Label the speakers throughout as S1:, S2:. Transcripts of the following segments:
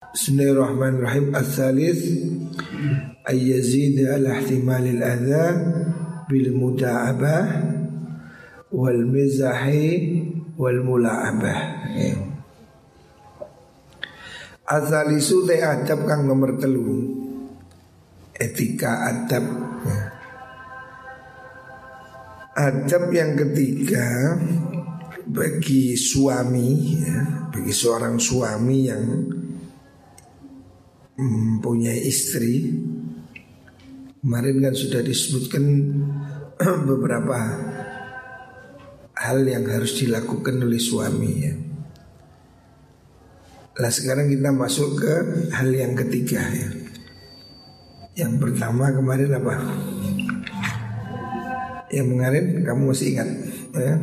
S1: Bismillahirrahmanirrahim Al-Thalith Ayyazid ala ihtimalil adha Bil muda'abah Wal mizahi Wal mula'abah. Al-Thalithu adab kang nomor telu Etika adab. Adab yang ketiga bagi suami ya, bagi seorang suami yang mempunyai istri Kemarin kan sudah disebutkan beberapa hal yang harus dilakukan oleh suami ya. Nah sekarang kita masuk ke hal yang ketiga ya. Yang pertama kemarin apa? Yang kemarin kamu masih ingat ya?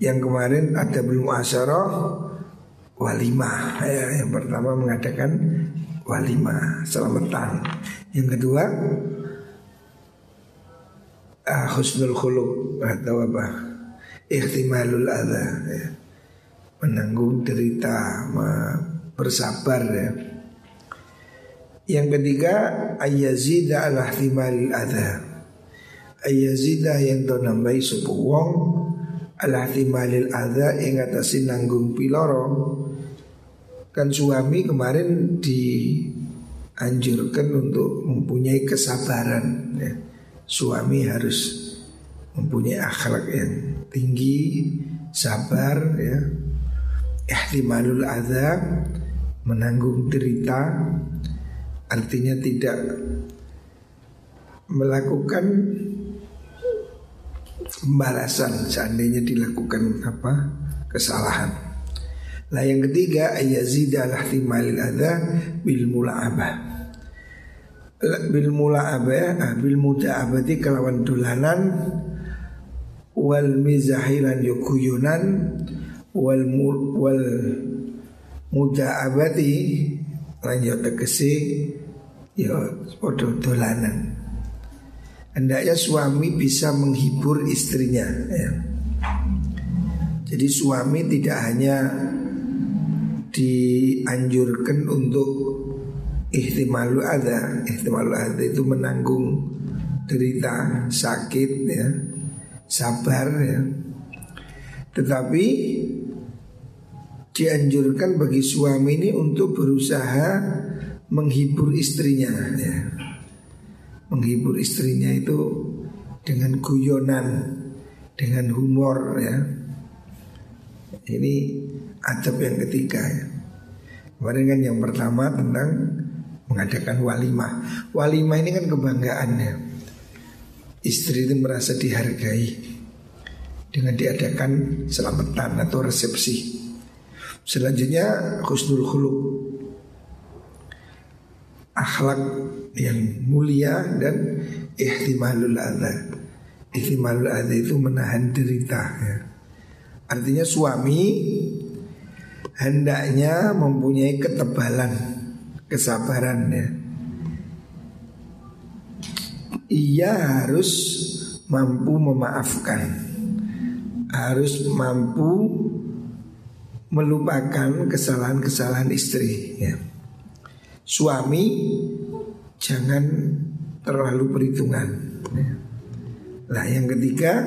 S1: Yang kemarin ada belum asyara walimah ya. Yang pertama mengadakan walimah selamatan. Yang kedua uh, husnul khuluq atau apa? Ihtimalul adha ya. Menanggung derita, bersabar ya. Yang ketiga ayazida ala ihtimalil adha. Ayazida yang to nambahi sepuh wong ala ihtimalil adha ing atase nanggung piloro. Kan suami kemarin dianjurkan untuk mempunyai kesabaran ya. Suami harus mempunyai akhlak yang tinggi, sabar ya. Ihtimalul adha menanggung derita artinya tidak melakukan pembalasan seandainya dilakukan apa kesalahan. Nah yang ketiga ayazida al ihtimalil adha bil mula'abah. Bil mula'abah ah, bil muda'abati kelawan dolanan wal mizahilan yukuyunan wal wal muda'abati lanjut tegesi ya podo dolanan. Hendaknya suami bisa menghibur istrinya ya. Jadi suami tidak hanya dianjurkan untuk ihtimalu ada ihtimalu ada itu menanggung derita sakit ya. Sabar ya. Tetapi dianjurkan bagi suami ini untuk berusaha menghibur istrinya ya. Menghibur istrinya itu dengan guyonan dengan humor ya. Ini adab yang ketiga ya. Kemarin kan yang pertama tentang mengadakan walimah. Walimah ini kan kebanggaannya. Istri itu merasa dihargai dengan diadakan selamatan atau resepsi. Selanjutnya husnul khuluq. Akhlak yang mulia dan ihtimalul adha. Ihtimalul adha itu menahan derita ya. Artinya suami hendaknya mempunyai ketebalan, kesabaran ya. Ia harus mampu memaafkan, harus mampu melupakan kesalahan-kesalahan istri. Ya. Suami jangan terlalu perhitungan. Ya. Nah yang ketiga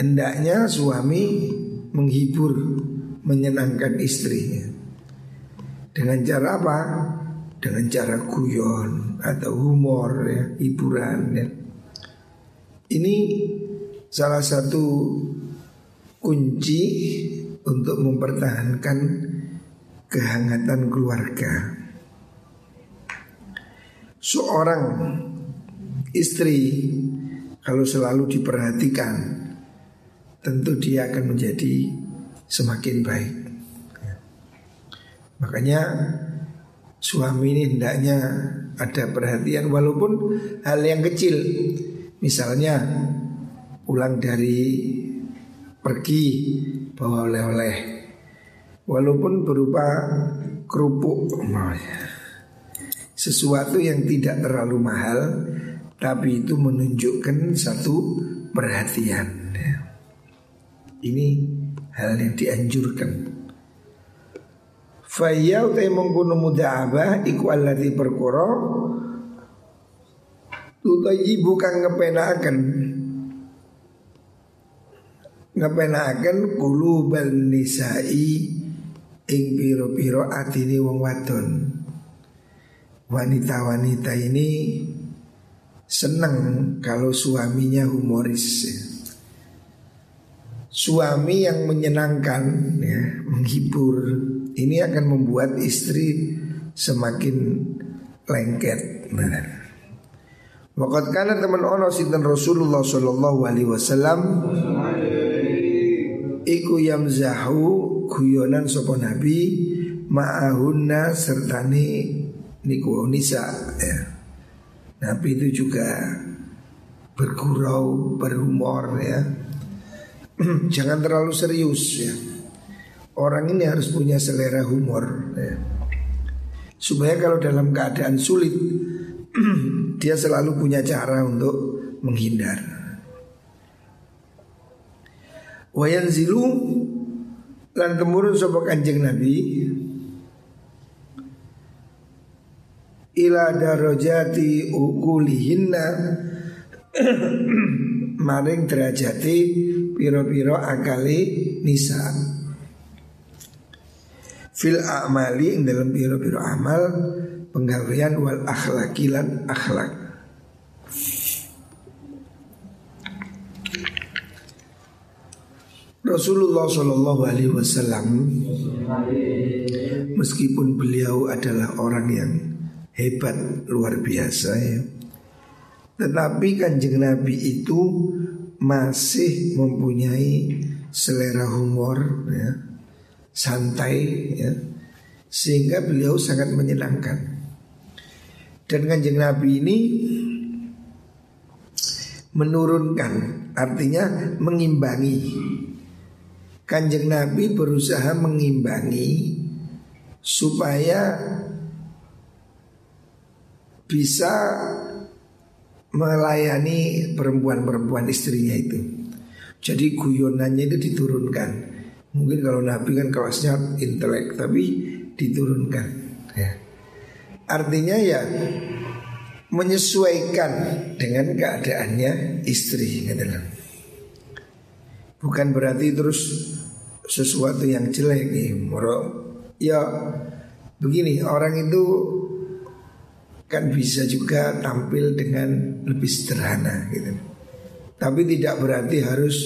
S1: hendaknya suami menghibur menyenangkan istrinya. Dengan cara apa? Dengan cara guyon atau humor ya, hiburan ya. Ini salah satu kunci untuk mempertahankan kehangatan keluarga. Seorang istri kalau selalu diperhatikan tentu dia akan menjadi semakin baik. Makanya suami ini hendaknya ada perhatian walaupun hal yang kecil. Misalnya pulang dari pergi bawa oleh-oleh. Walaupun berupa kerupuk Sesuatu yang tidak terlalu mahal Tapi itu menunjukkan satu perhatian Ini hal yang dianjurkan. Faya utai mengkuno muda'abah Iku alladhi perkara Tutayi bukan ngepenakan Ngepenakan kulubal nisai Ing piro-piro atini wong wadon. Wanita-wanita ini Senang kalau suaminya humoris Suami yang menyenangkan ya, Menghibur ini akan membuat istri semakin lengket. Wakat kana teman ono sinten Rasulullah sallallahu alaihi wasallam iku yamzahu guyonan sapa nabi ma'ahunna sertane niku nisa ya. Nabi itu juga bergurau, berhumor ya. Jangan terlalu serius ya. Orang ini harus punya selera humor ya. Supaya kalau dalam keadaan sulit Dia selalu punya cara untuk menghindar Wayan zilu Lan temurun sopa kanjeng Nabi Ila darajati ukulihinna Maring derajati Piro-piro akali nisa fil amali ing dalam biro-biro amal penggawean wal akhlakilan akhlak. Rasulullah Shallallahu Alaihi Wasallam meskipun beliau adalah orang yang hebat luar biasa ya, tetapi kanjeng Nabi itu masih mempunyai selera humor ya, santai ya, sehingga beliau sangat menyenangkan. Dan kanjeng Nabi ini menurunkan, artinya mengimbangi. Kanjeng Nabi berusaha mengimbangi supaya bisa melayani perempuan-perempuan istrinya itu. Jadi guyonannya itu diturunkan. Mungkin kalau Nabi kan kelasnya intelek tapi diturunkan ya. Artinya ya menyesuaikan dengan keadaannya istri gitu Bukan berarti terus sesuatu yang jelek nih, Ya begini orang itu kan bisa juga tampil dengan lebih sederhana gitu. Tapi tidak berarti harus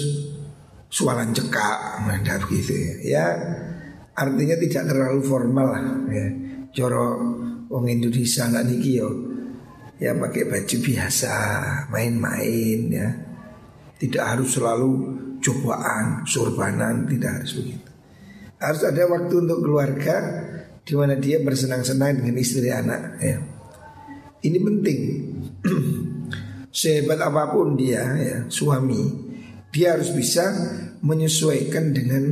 S1: sualan cekak menghadap gitu ya. ya artinya tidak terlalu formal lah ya coro wong Indonesia nggak niki yo ya pakai baju biasa main-main ya tidak harus selalu cobaan surbanan tidak harus begitu harus ada waktu untuk keluarga di mana dia bersenang-senang dengan istri anak ya ini penting sehebat apa pun dia ya suami dia harus bisa menyesuaikan dengan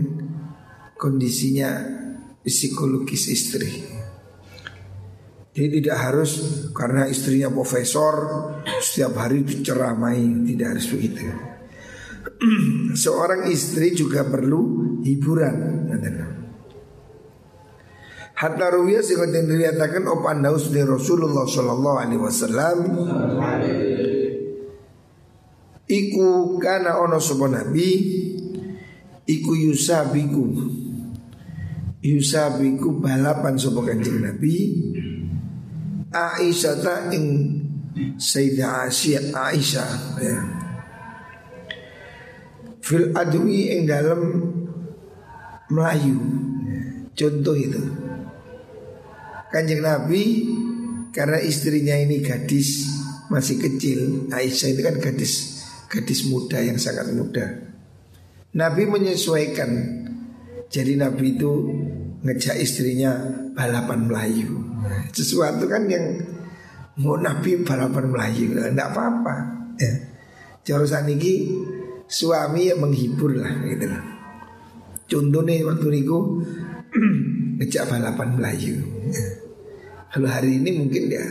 S1: kondisinya psikologis istri. Jadi tidak harus karena istrinya profesor setiap hari diceramai, tidak harus begitu. Seorang istri juga perlu hiburan. Hatta ruwiya sing diriwayataken opan daus dari Rasulullah sallallahu alaihi wasallam. Iku kana ono sapa nabi? Iku yusabiku. Yusabiku balapan sapa kanjeng nabi? Aisyah ta ing Sayyidah Aisyah Aisyah ya. Fil adwi ing dalam Melayu. Contoh itu Kanjeng Nabi Karena istrinya ini gadis Masih kecil Aisyah itu kan gadis gadis muda yang sangat muda. Nabi menyesuaikan. Jadi Nabi itu ngejak istrinya balapan Melayu. Sesuatu kan yang mau Nabi balapan Melayu, enggak apa-apa. Ya. Jurusan ini suami yang menghibur lah gitu lah. Contohnya waktu itu ngejak balapan Melayu. Kalau hari ini mungkin ya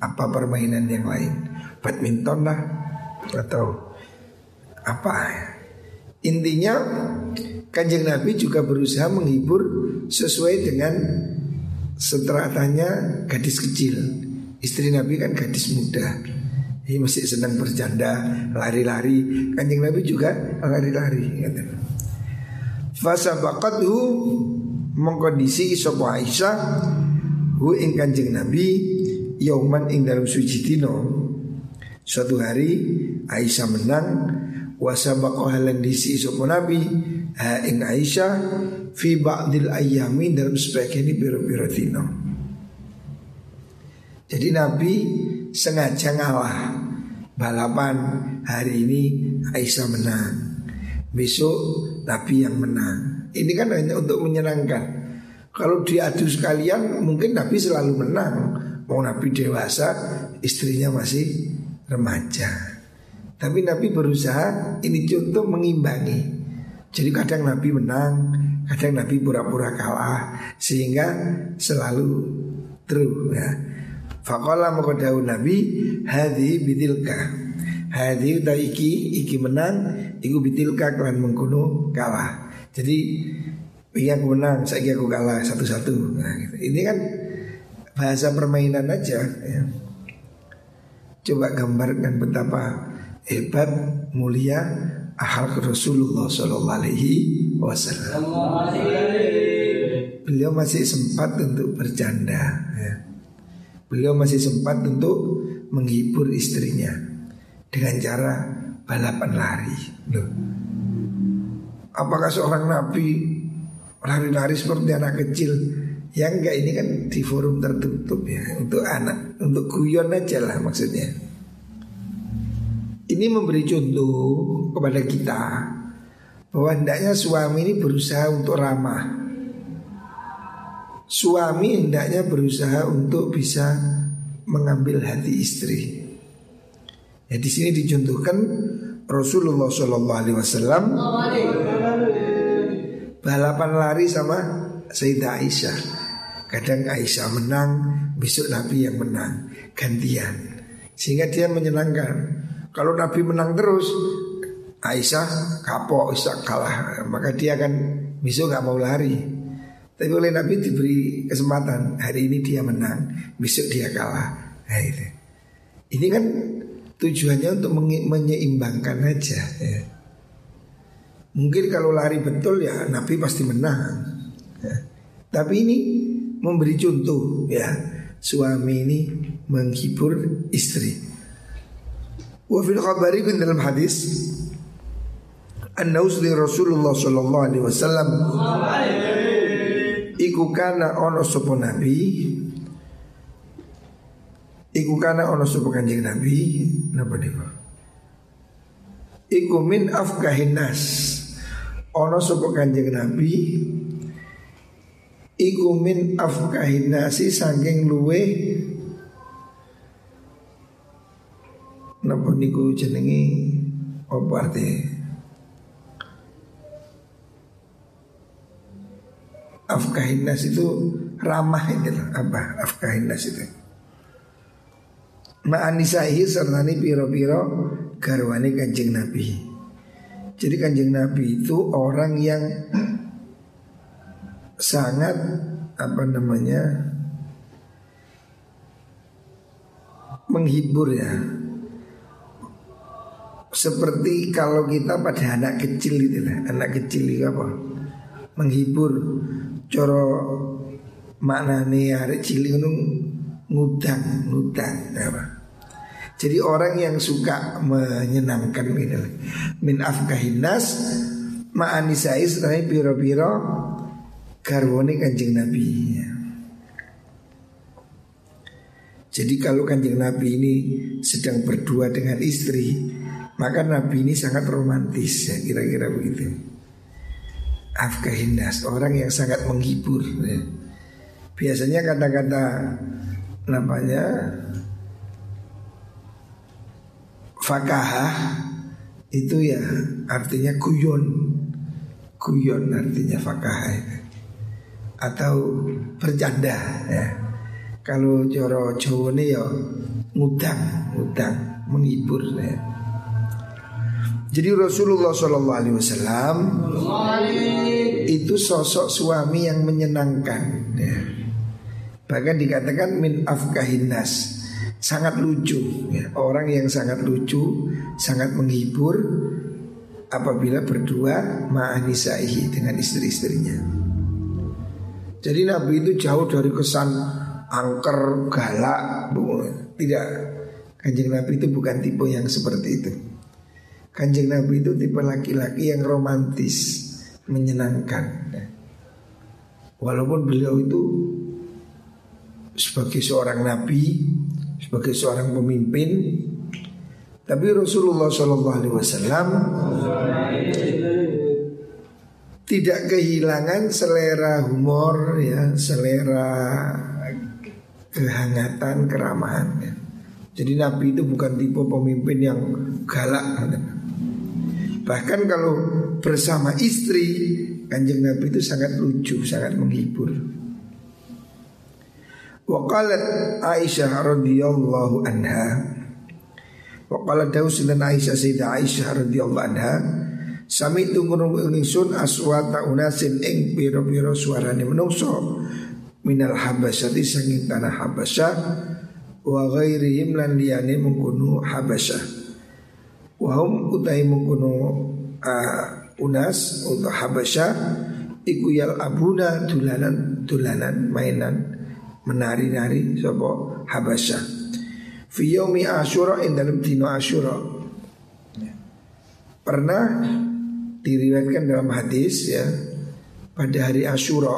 S1: apa permainan yang lain, badminton lah atau apa? Intinya kanjeng Nabi juga berusaha menghibur sesuai dengan Seteratanya gadis kecil. Istri Nabi kan gadis muda. Ini masih senang bercanda Lari-lari. Kanjeng Nabi juga lari-lari Fasa bakathu Mengkondisi Sopo Aisyah Hu ing kanjeng Nabi Yauman ing dalam suci dino Suatu hari Aisyah menang Wasabaqo halan disi Sopo Nabi Ha ing Aisyah Fi ba'dil ayami dalam sebagian ini biro-biro dino Jadi Nabi sengaja ngalah Balapan hari ini Aisyah menang. Besok Nabi yang menang. Ini kan hanya untuk menyenangkan Kalau diadu sekalian mungkin Nabi selalu menang Mau Nabi dewasa istrinya masih remaja Tapi Nabi berusaha ini contoh mengimbangi jadi kadang Nabi menang, kadang Nabi pura-pura kalah sehingga selalu true ya. Fakola mengkodau Nabi hadi bitilka. Hadi iki iki menang, iku bitilka kalian mengkuno kalah. Jadi ini aku menang, saya aku kalah satu-satu. Nah, gitu. Ini kan bahasa permainan aja. Ya. Coba gambarkan betapa hebat, mulia ahal Rasulullah Shallallahu Alaihi Wasallam. Beliau masih sempat untuk bercanda. Ya. Beliau masih sempat untuk menghibur istrinya dengan cara balapan lari. Loh. Apakah seorang nabi lari-lari seperti anak kecil? Yang enggak ini kan di forum tertutup ya untuk anak, untuk guyon aja lah maksudnya. Ini memberi contoh kepada kita bahwa hendaknya suami ini berusaha untuk ramah. Suami hendaknya berusaha untuk bisa mengambil hati istri. Ya di sini dicontohkan Rasulullah Shallallahu Alaihi Wasallam balapan lari sama Sayyidah Aisyah. Kadang Aisyah menang, besok Nabi yang menang, gantian. Sehingga dia menyenangkan. Kalau Nabi menang terus Aisyah kapok Aisyah kalah Maka dia akan besok nggak mau lari Tapi oleh Nabi diberi kesempatan Hari ini dia menang Besok dia kalah nah, itu. Ini kan tujuannya untuk menyeimbangkan aja ya. Mungkin kalau lari betul ya Nabi pasti menang. Ya. Tapi ini memberi contoh ya. Suami ini menghibur istri. Wa fil khabari dalam hadis Anna usli Rasulullah sallallahu alaihi wasallam. Iku kana ono sopo nabi Iku kana ono sopo kanjeng nabi Napa nih Iku min afkahin nas Ono sopo kanjeng nabi? Iku min afkahin nasi Sangking luwe. Napa niku jenengi? Apa arti Afkahinas itu ramah itu apa? Afkahinas itu. Ma'anisahi serta piro-piro garwani kanjeng Nabi Jadi kanjeng Nabi itu orang yang sangat apa namanya menghibur ya. Seperti kalau kita pada anak kecil itu lah. Anak kecil itu apa? Menghibur. Coro maknanya hari cilik itu ngutang ngutang apa jadi orang yang suka menyenangkan gitu min afkahinas ma'anisai setelah piro-piro garwone kanjeng nabi jadi kalau kanjeng nabi ini sedang berdua dengan istri maka Nabi ini sangat romantis ya kira-kira begitu. Afkahinas orang yang sangat menghibur. Ya. Biasanya kata-kata namanya fakahah itu ya artinya kuyon, kuyon artinya fakahah atau bercanda ya. Kalau coro Jawa ini ya ngutang, ngutang menghibur ya. Jadi Rasulullah Shallallahu Alaihi Wasallam itu sosok suami yang menyenangkan, ya. Bahkan dikatakan min afkahinas Sangat lucu ya. Orang yang sangat lucu Sangat menghibur Apabila berdua Ma'anisaihi dengan istri-istrinya. Jadi Nabi itu jauh dari kesan Angker, galak Tidak. Kanjeng Nabi itu bukan tipe yang seperti itu. Kanjeng Nabi itu tipe laki-laki yang romantis Menyenangkan Walaupun beliau itu sebagai seorang nabi, sebagai seorang pemimpin, tapi Rasulullah Shallallahu Alaihi Wasallam tidak kehilangan selera humor, ya, selera kehangatan, keramahan. Ya. Jadi Nabi itu bukan tipe pemimpin yang galak. Bahkan kalau bersama istri, kanjeng Nabi itu sangat lucu, sangat menghibur. Waqalat Aisyah radhiyallahu anha. Waqalat Daus dan Aisyah Sayyidah Aisyah radhiyallahu anha. Sami tunggu ingsun aswata unasin ing piro-piro suarane menungso. Minal habasyati sanging tanah habasyah wa ghairihim lan liyane mengkunu habasyah wa hum utai mengkunu uh, unas untuk habasyah iku yal abuna dulanan dulanan mainan menari-nari sapa Habasyah. Fi yaumi Asyura ing dalam dino Asyura. Pernah diriwayatkan dalam hadis ya pada hari Asyura.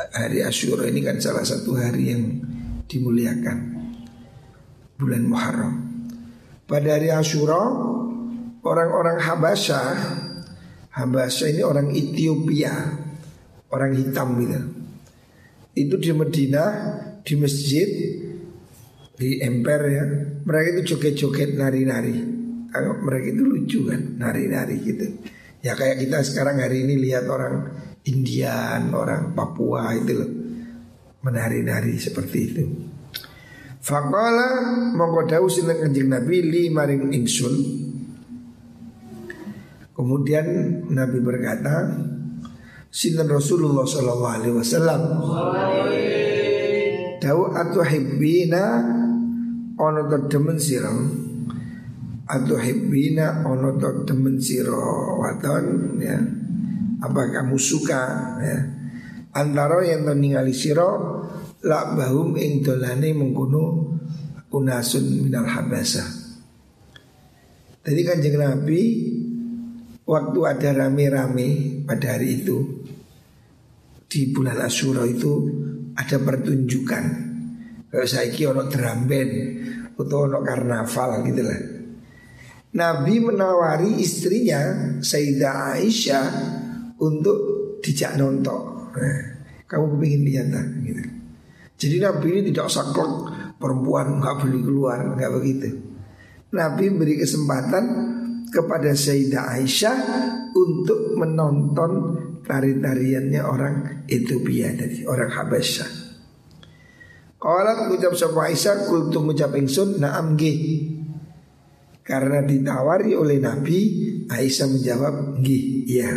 S1: Hari Asyura ini kan salah satu hari yang dimuliakan bulan Muharram. Pada hari Asyura orang-orang Habasyah Habasyah ini orang Ethiopia, orang hitam gitu itu di Medina di masjid di emper ya. Mereka itu joget-joget nari-nari. Mereka itu lucu kan nari-nari gitu. Ya kayak kita sekarang hari ini lihat orang Indian orang Papua itu loh menari-nari seperti itu. Fakala mongko dawu sinten Nabi li maring ingsun. Kemudian Nabi berkata Sinten Rasulullah sallallahu alaihi wasallam. Dau hibbina ono to demen sira. Atu hibbina ono to demen sira wadon ya. Apa kamu suka ya? Antara yang to ningali sira la bahum ing dolane mengkono unasun minal habasa. Tadi kanjeng Nabi waktu ada rame-rame pada hari itu di bulan Asyura itu ada pertunjukan. Kalau saya kira ono drum band atau ono karnaval gitu lah. Nabi menawari istrinya Sayyidah Aisyah untuk dijak nonton. Nah, kamu ingin lah gitu. Jadi Nabi ini tidak saklek perempuan nggak boleh keluar nggak begitu. Nabi beri kesempatan kepada Sayyidah Aisyah untuk menonton tari-tariannya orang Ethiopia tadi, orang Habasyah. Qalat ucap sapa Aisyah kultu ngucap ingsun na'am nggih. Karena ditawari oleh Nabi, Aisyah menjawab nggih, iya.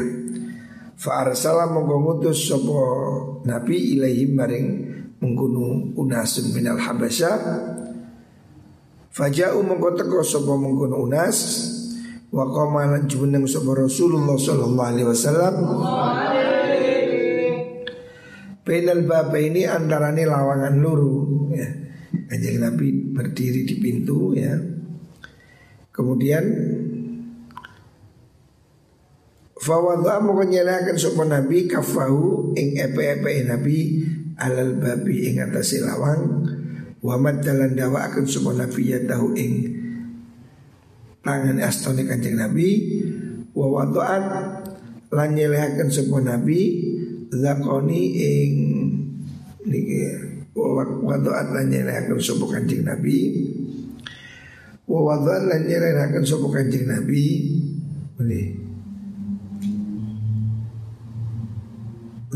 S1: Fa arsala monggo ngutus sapa Nabi ilaihim maring mengkono unasun minal Habasyah. Faja'u monggo teko sapa mengkono unas wa qama lan jumeneng sapa Rasulullah sallallahu alaihi wasallam Bainal baba ini antarane lawangan luru ya. Kanjeng Nabi berdiri di pintu ya. Kemudian Fawadha moko nyelakan sapa Nabi kafahu ing epe-epe Nabi alal babi ing atase lawang wa dalan dawa akan sapa Nabi ya tahu ing tangan astone kanjeng Nabi. Wa wadu'at lan Nabi zakoni ing niki wa wadu'at lan kanjeng Nabi. Wa wadu'at lan nyelehaken kanjeng Nabi. Ini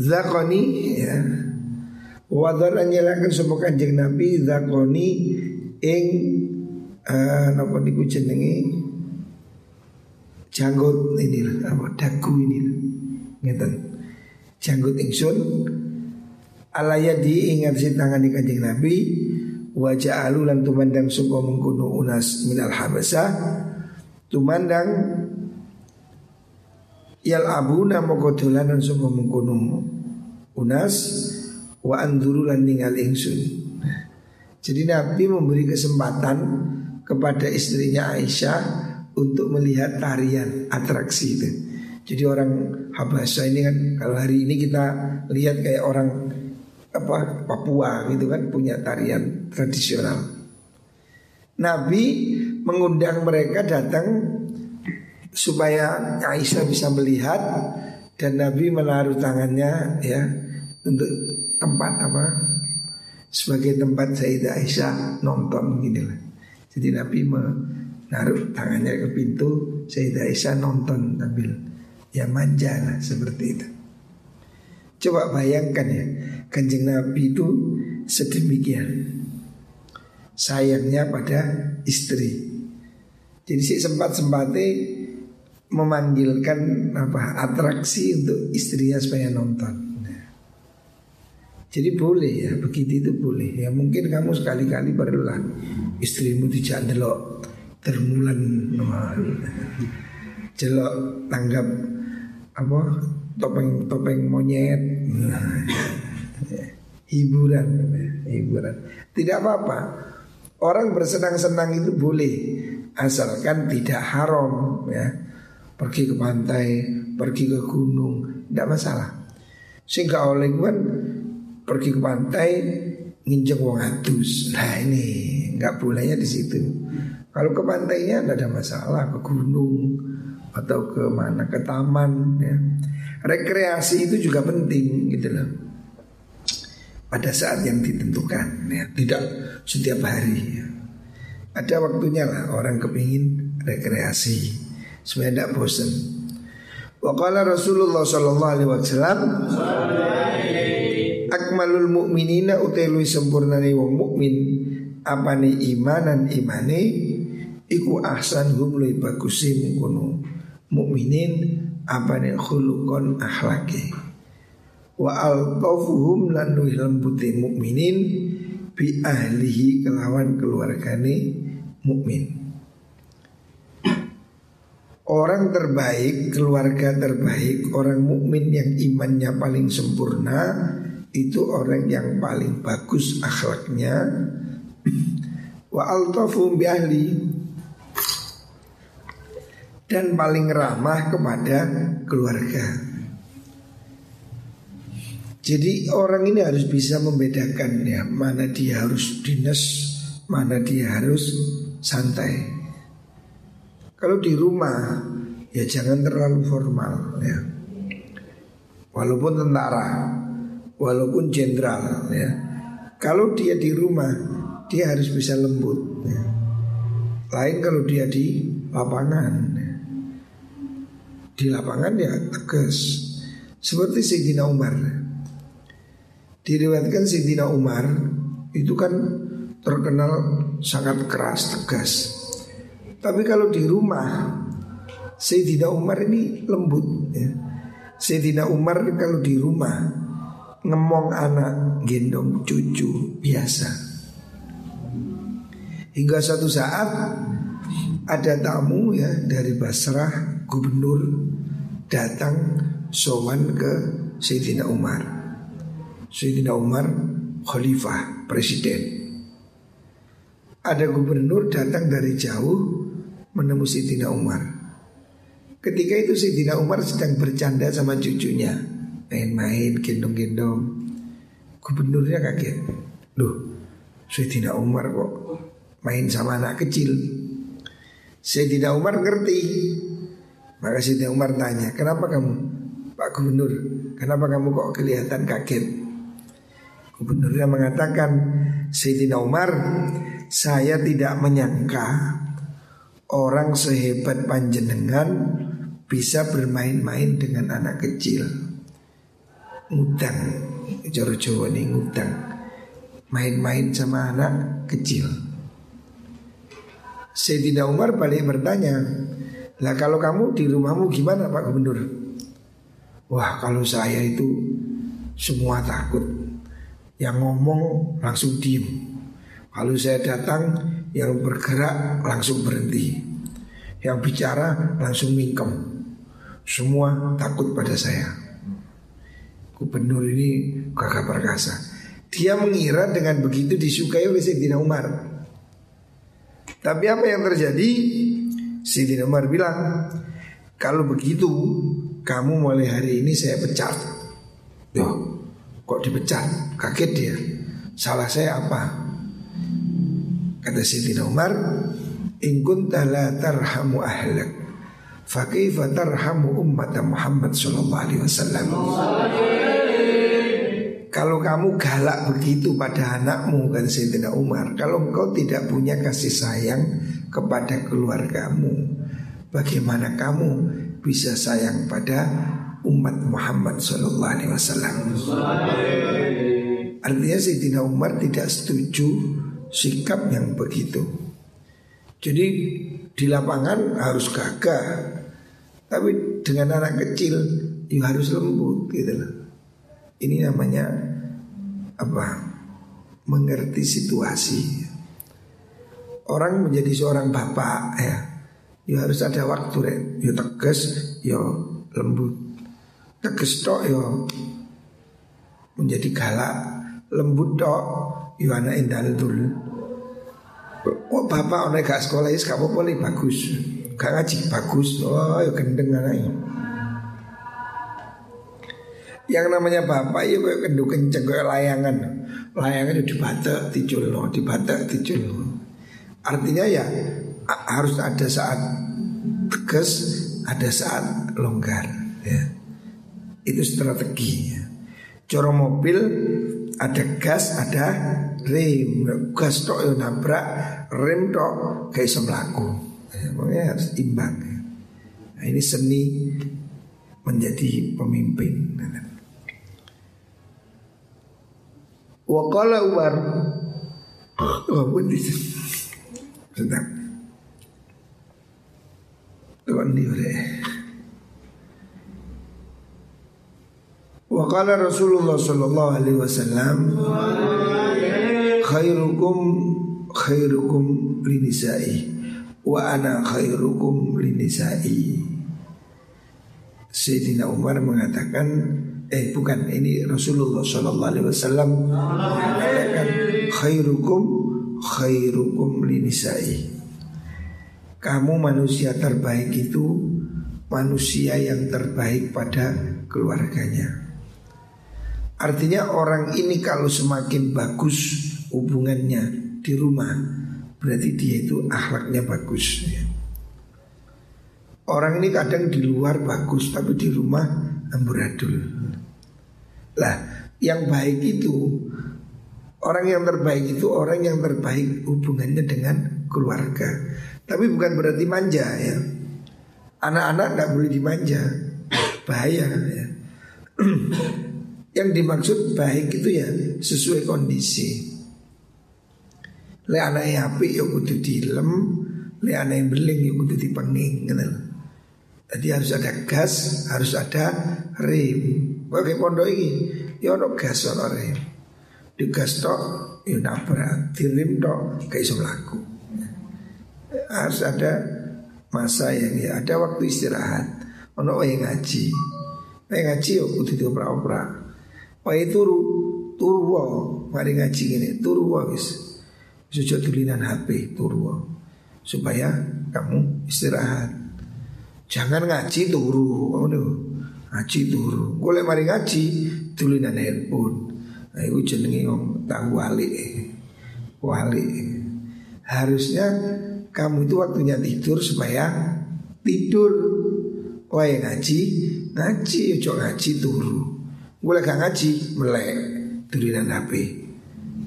S1: zakoni ya. Wadu'at lan kanjeng Nabi zakoni ing uh, napa niku jenenge? Janggut ini apa dagu ini ngeten. Janggut ingsun. Alayadi ingat si tangan di kanjeng Nabi Wajah alulan tumandang suka mengkuno unas minal habasah. Tumandang Yal abuna moko dolanan suka mengkuno unas Wa andurulan ningal ingsun. Jadi Nabi memberi kesempatan kepada istrinya Aisyah Untuk melihat tarian atraksi itu Jadi orang Habasah ini kan kalau hari ini kita lihat kayak orang apa Papua gitu kan punya tarian tradisional. Nabi mengundang mereka datang supaya Aisyah bisa melihat dan Nabi menaruh tangannya ya untuk tempat apa sebagai tempat Sayyidah Aisyah nonton gini lah. Jadi Nabi menaruh tangannya ke pintu Sayyidah Aisyah nonton sambil ya manja lah seperti itu. Coba bayangkan ya Kanjeng Nabi itu sedemikian Sayangnya pada istri Jadi si sempat-sempatnya memanggilkan apa atraksi untuk istrinya supaya nonton. Jadi boleh ya, begitu itu boleh. Ya mungkin kamu sekali-kali perlulah istrimu tidak delok termulan jelok tanggap apa topeng-topeng monyet hiburan hiburan. Tidak apa-apa. Orang bersenang-senang itu boleh asalkan tidak haram ya. Pergi ke pantai pergi ke gunung tidak masalah. Sehingga oleh pergi ke pantai nginjek wong atus nah ini nggak bolehnya di situ kalau ke pantainya tidak ada masalah ke gunung atau ke mana ke taman ya rekreasi itu juga penting gitu loh. Pada saat yang ditentukan ya, tidak setiap hari ya. Ada waktunya lah orang kepingin rekreasi supaya tidak bosan. Waqala Rasulullah sallallahu alaihi wasallam Akmalul mu'minina utelui sempurnane wong mukmin. Apane imanan imane iku ahsan hum luwih mengkono mukminin. Apa nih khulukon akhlaki? Wa altafuhum lan lembuti mukminin. Bi ahlihi kelawan keluargane mukmin. Orang terbaik, keluarga terbaik, orang mukmin yang imannya paling sempurna itu orang yang paling bagus akhlaknya. Wa altafum bi ahli dan paling ramah kepada keluarga. Jadi orang ini harus bisa membedakan ya mana dia harus dinas, mana dia harus santai. Kalau di rumah ya jangan terlalu formal ya. Walaupun tentara, walaupun jenderal ya. Kalau dia di rumah dia harus bisa lembut ya. Lain kalau dia di lapangan di lapangan ya tegas seperti Sayyidina Umar diriwayatkan Sayyidina Umar itu kan terkenal sangat keras tegas tapi kalau di rumah Sayyidina Umar ini lembut ya. Sayyidina Umar kalau di rumah ngemong anak gendong cucu biasa hingga satu saat ada tamu ya dari Basrah gubernur datang sowan ke Sayyidina Umar. Sayyidina Umar khalifah presiden. Ada gubernur datang dari jauh menemui Sayyidina Umar. Ketika itu Sayyidina Umar sedang bercanda sama cucunya, main-main, gendong-gendong. Gubernurnya kaget. Loh, Sayyidina Umar kok main sama anak kecil. Sayyidina Umar ngerti maka Siti Umar tanya, kenapa kamu Pak Gubernur, kenapa kamu kok kelihatan kaget? Gubernurnya mengatakan, Sayyidina Umar, saya tidak menyangka orang sehebat panjenengan bisa bermain-main dengan anak kecil. Ngutang, Joro Jawa ini ngutang. Main-main sama anak kecil. Sayyidina Umar balik bertanya, Nah kalau kamu di rumahmu gimana Pak Gubernur? Wah kalau saya itu semua takut Yang ngomong langsung diem Kalau saya datang yang bergerak langsung berhenti Yang bicara langsung mingkem Semua takut pada saya Gubernur ini gagah perkasa. Dia mengira dengan begitu disukai oleh Sayyidina Umar. Tapi apa yang terjadi? Sayyidina Umar bilang Kalau begitu kamu mulai hari ini saya pecat. Loh kok dipecat? Kaget dia. Salah saya apa? Kata Sayyidina Umar In kunta la tarhamu ahlak Fakaifa tarhamu umat Muhammad sallallahu alaihi wasallam. Kalau kamu galak begitu pada anakmu kata Sayyidina Umar Kalau engkau tidak punya kasih sayang kepada keluargamu Bagaimana kamu bisa sayang pada umat Muhammad sallallahu alaihi wasallam? Artinya Sayyidina Umar tidak setuju sikap yang begitu. Jadi di lapangan harus gagah, tapi dengan anak kecil ya harus lembut gitu loh. Ini namanya apa? Mengerti situasi. Orang menjadi seorang bapak ya, ya harus ada waktu ya, ya tegas, ya lembut. Tegas tok ya menjadi galak, lembut tok Yohana Indal dulu. Oh bapak orang gak sekolah is gak apa bagus. Gak ngaji bagus. Oh ya gendeng anaknya. Yang namanya bapak ya kayak kendu kenceng kayak layangan. Layangan itu dibatak ticul no, dibatak ticul. Artinya ya harus ada saat tegas, ada saat longgar. Ya. Itu strateginya. Coro mobil ada gas, ada rem. Gas tok yo nabrak, rem tok kayak iso. Ya, harus imbang. Nah, ini seni menjadi pemimpin. Wakala Umar Sedap Tuhan ini Wa qala Rasulullah sallallahu alaihi wasallam khairukum khairukum linisai wa ana khairukum linisai Sayyidina Umar mengatakan eh bukan ini Rasulullah sallallahu alaihi wasallam mengatakan khairukum khairukum linisai kamu manusia terbaik itu manusia yang terbaik pada keluarganya. Artinya orang ini kalau semakin bagus hubungannya di rumah Berarti dia itu akhlaknya bagus ya. Orang ini kadang di luar bagus tapi di rumah amburadul Lah yang baik itu Orang yang terbaik itu orang yang terbaik hubungannya dengan keluarga Tapi bukan berarti manja ya Anak-anak nggak boleh dimanja Bahaya ya Yang dimaksud baik itu ya sesuai kondisi. Le anak yang api ya kudu dilem, le anak yang beling ya kudu dipenging gitu. Jadi harus ada gas, harus ada rem. Bagi pondok ini, ya ada gas ada rem. Di gas tok, ya nabrak, di rem tok, kayak iso melaku. Harus ada masa yang ya ada waktu istirahat. Ono yang ngaji, yang ngaji ya kudu dioprak-oprak. Turu turu wa mari ngaji ini turu wa wis. Sujud tulinan HP turu. Supaya kamu istirahat. Jangan ngaji turu. No. Ngaji turu. Golek mari ngaji tulinan handphone. Nah, itu jenenge wong tahu wali. Wali. Harusnya kamu itu waktunya tidur supaya tidur. Wae ngaji, ngaji, ojo ngaji turu. Gue gak ngaji melek tulinan HP.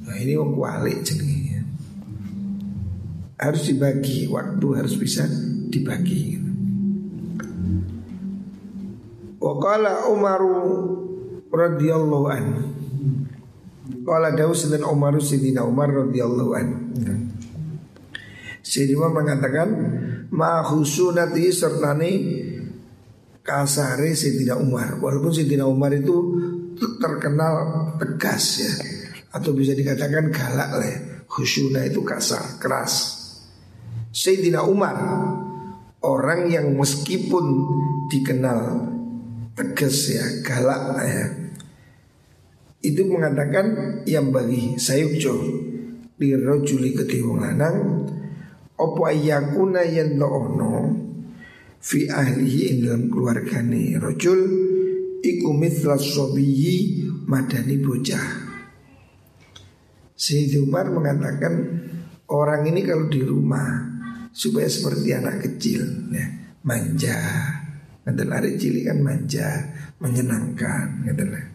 S1: Nah ini wong kualik jenenge. Harus dibagi waktu harus bisa dibagi. Wakala Umaru radhiyallahu an. Kala Daus dan Umar Sidina Umar radhiyallahu an. Sidina mengatakan ma khusunati sertani kasare Sayyidina Umar Walaupun Sayyidina Umar itu terkenal tegas ya atau bisa dikatakan galak lah. Khusyuna itu kasar, keras. Sayyidina Umar orang yang meskipun dikenal tegas ya, galak ya. Itu mengatakan yang bagi sayukjo di rojuli ke wong lanang opo ayakuna yen ono fi ahlihi ing dalam keluargane rojul iku mithla sobiyi madani bocah. Sayyid Umar mengatakan orang ini kalau di rumah supaya seperti anak kecil ya, manja. Nanti lari cilik kan manja, menyenangkan lah.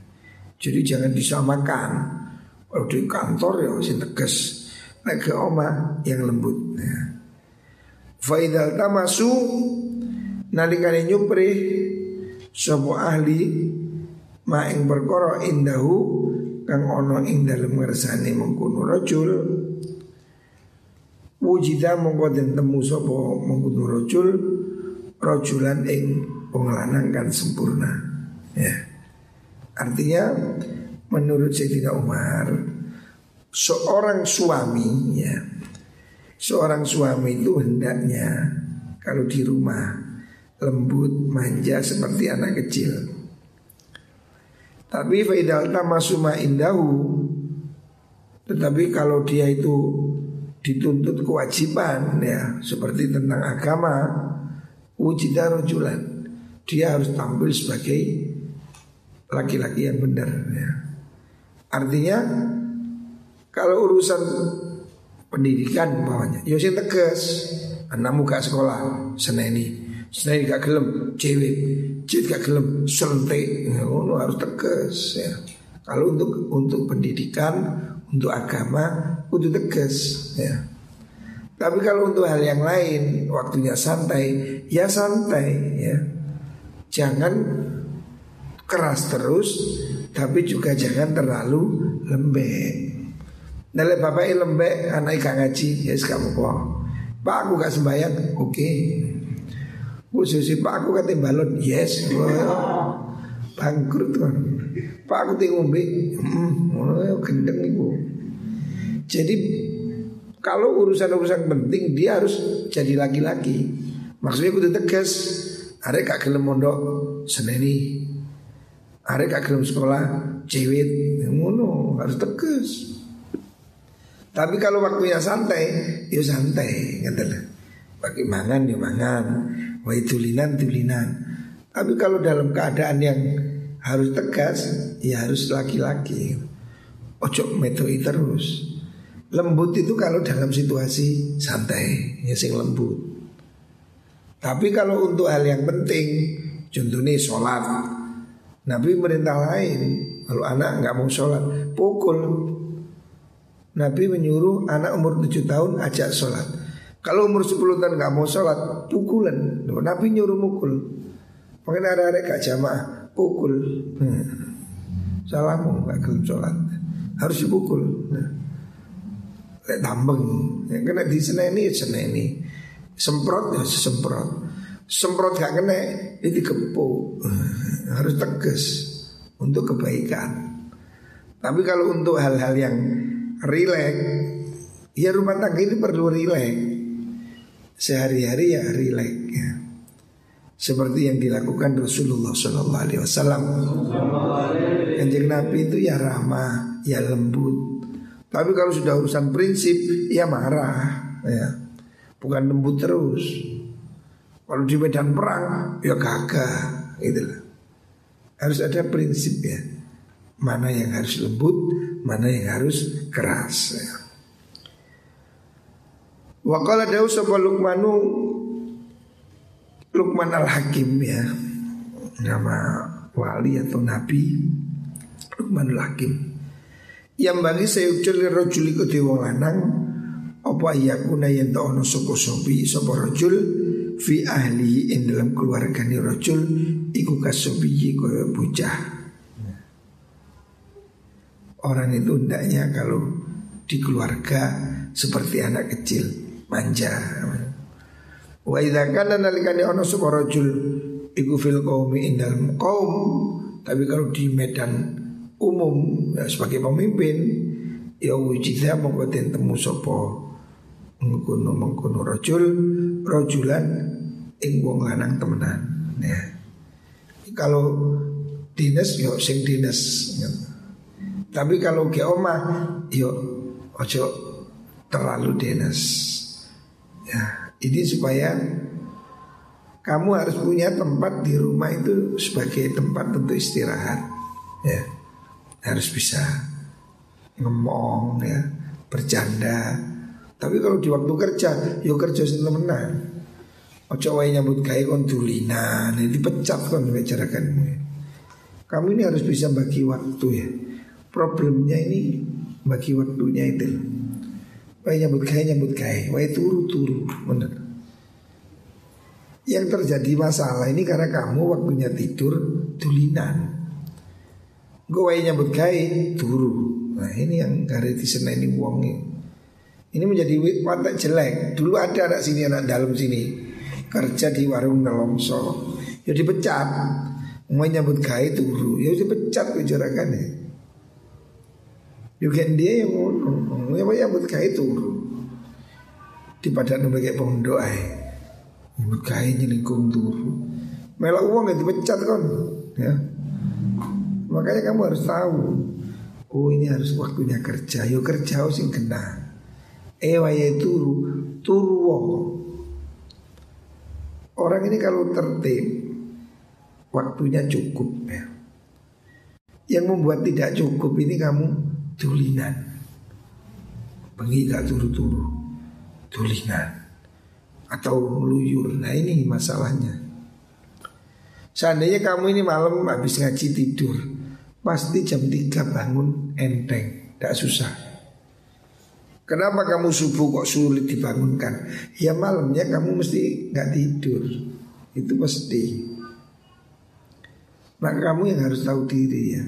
S1: Jadi jangan disamakan. Kalau di kantor ya masih tegas. Nah ke oma yang lembut. Ya. Faidal tamasu nalikane nyupri sapa ahli ma ing perkara indahu kang ono ing dalem ngersane mengkono rajul wujida mongko den temu sapa mengkono rajul rajulan ing wong lanang kan sempurna. Ya. Artinya menurut Sayyidina Umar seorang suami ya seorang suami itu hendaknya kalau di rumah lembut manja seperti anak kecil. Tapi faidal tamasuma indahu tetapi kalau dia itu dituntut kewajiban ya seperti tentang agama wujida rojulan dia harus tampil sebagai laki-laki yang benar ya. Artinya kalau urusan pendidikan bawahnya ya sing tegas anakmu gak sekolah seneni. Seneni gak gelem cewek. Cewek gak gelem sentek ya, harus tegas ya. Kalau untuk untuk pendidikan untuk agama untuk tegas ya. Tapi kalau untuk hal yang lain waktunya santai, ya santai ya. Jangan keras terus, tapi juga jangan terlalu lembek. Nale bapak lembek, anak ikan ngaji, ya yes, kamu kok. Pak aku gak sembahyang, oke. Okay. Khususnya pak aku kata balon, yes. Bangkrut kan. Pak aku tinggal ngombe, hmm, gendeng ibu. Jadi kalau urusan-urusan penting dia harus jadi laki-laki. Maksudnya kudu tegas. Ada kak gelem mondok seneni. Ada kak gelem sekolah cewek. Ngono harus tegas. Tapi kalau waktunya santai, ya santai, ngeten. Bagi mangan ya mangan, wah tulinan tulinan. Tapi kalau dalam keadaan yang harus tegas, ya harus laki-laki. Ojo metoi terus. Lembut itu kalau dalam situasi santai, ya lembut. Tapi kalau untuk hal yang penting, contohnya sholat, Nabi merintah lain. Kalau anak nggak mau sholat, pukul. Nabi menyuruh anak umur 7 tahun ajak sholat. Kalau umur 10 tahun nggak mau sholat, pukulan. Nabi nyuruh mukul. Mungkin ada-ada gak jamaah, pukul. Hmm. Salamu nggak sholat, harus dipukul. Nah. Lek tambeng ya, Kena di seneni seneni Semprot ya semprot Semprot gak kena Ini kepuk Harus tegas Untuk kebaikan Tapi kalau untuk hal-hal yang Rileks Ya rumah tangga ini perlu rileks Sehari-hari ya rileks ya. Seperti yang dilakukan Rasulullah Sallallahu Alaihi Wasallam. Kanjeng Nabi itu ya ramah, ya lembut, tapi kalau sudah urusan prinsip ya marah ya. Bukan lembut terus. Kalau di medan perang ya gagah gitu lah. Harus ada prinsip ya. Mana yang harus lembut, mana yang harus keras ya. Wakala dawu sapa Luqman Al-Hakim ya. Nama wali atau nabi Luqmanul Hakim. Yang bagi saya ucul rojul ikut lanang Apa yakuna yang tak ono sopo sopi sopo rojul Fi ahli in dalam keluarga ni rojul Iku kasobi kaya bocah Orang itu hendaknya kalau di keluarga seperti anak kecil manja. Wa idza kana nalikane ono sapa rajul iku fil qaumi indal qaum tapi kalau di medan umum ya, sebagai pemimpin Ya wujida mongko temu sapa mengkono mengkono rojul rojulan ing wong lanang temenan ya. Kalau dinas yo sing dinas. Tapi kalau ke omah yo ojo terlalu dinas. Ya, ini supaya kamu harus punya tempat di rumah itu sebagai tempat untuk istirahat. Ya. Harus bisa ngomong ya, bercanda. Tapi kalau di waktu kerja, yo kerja sing temenan. Ojo wae nyambut gawe kon dulinan, dipecat kon bicarakan. Kamu ini harus bisa bagi waktu ya. Problemnya ini bagi waktunya itu. Wae nyambut gawe nyambut gawe, wae turu-turu, bener. Yang terjadi masalah ini karena kamu waktunya tidur dulinan. Gue wae nyambut gawe turu. Nah ini yang hari ini uang ini. Ini menjadi watak jelek. Dulu ada anak sini anak dalam sini kerja di warung nelongso ya dipecat mau nyambut gawe turu ya dipecat bicarakan ya juga dia yang mau ya mau nyambut gawe turu di padan sebagai pondok ay nyambut gawe nyelingkung turu. Melak uang ya dipecat kan ya. Makanya kamu harus tahu. Oh ini harus waktunya kerja. Yo kerja harus sing kena. Eh wae turu. Turu Orang ini kalau tertib Waktunya cukup ya. Yang membuat tidak cukup ini kamu Tulinan Bengi gak turu-turu Tulinan Atau luyur Nah ini masalahnya Seandainya kamu ini malam habis ngaji tidur Pasti jam 3 bangun enteng Tidak susah Kenapa kamu subuh kok sulit dibangunkan? Ya malamnya kamu mesti nggak tidur. Itu pasti. Maka kamu yang harus tahu diri ya.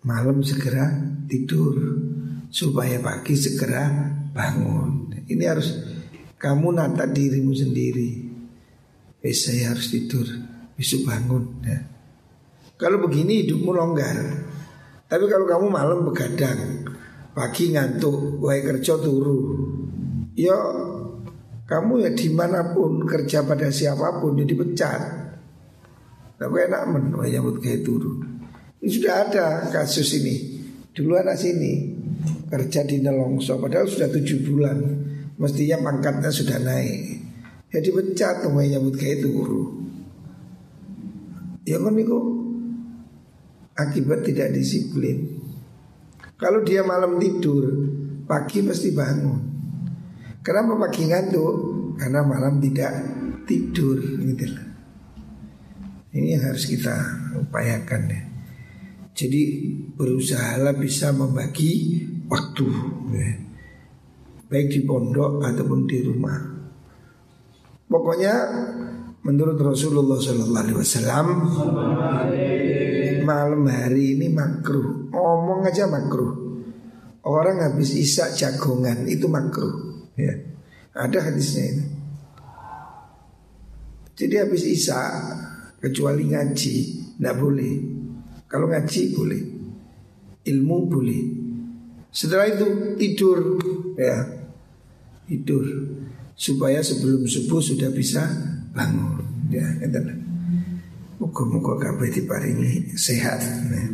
S1: Malam segera tidur supaya pagi segera bangun. Ini harus kamu nata dirimu sendiri. Eh saya harus tidur, besok bangun ya. Kalau begini hidupmu longgar. Tapi kalau kamu malam begadang, Pagi ngantuk, wae kerja turu. Yo kamu ya di mana pun kerja pada siapa pun jadi pecat. Tapi enak men, wae nyambut kayak turu. Ini sudah ada kasus ini. Dulu anak sini kerja di Nelongso, padahal sudah tujuh bulan. Mestinya pangkatnya sudah naik. Ya dipecat, wae nyambut kayak turu. Ya kan itu akibat tidak disiplin. Kalau dia malam tidur, pagi pasti bangun. Kenapa pagi ngantuk? Karena malam tidak tidur gitu Ini yang harus kita upayakan ya. Jadi berusahalah bisa membagi waktu ya. Baik di pondok ataupun di rumah. Pokoknya menurut Rasulullah SAW malam hari ini makruh. Ngomong aja makruh. Orang habis isak jagongan itu makruh ya. Ada hadisnya ini. Jadi habis isak Kecuali ngaji Tidak boleh Kalau ngaji boleh Ilmu boleh Setelah itu tidur ya Tidur Supaya sebelum subuh sudah bisa bangun Ya, itu Muka-muka kabeh diparingi sehat. Ya.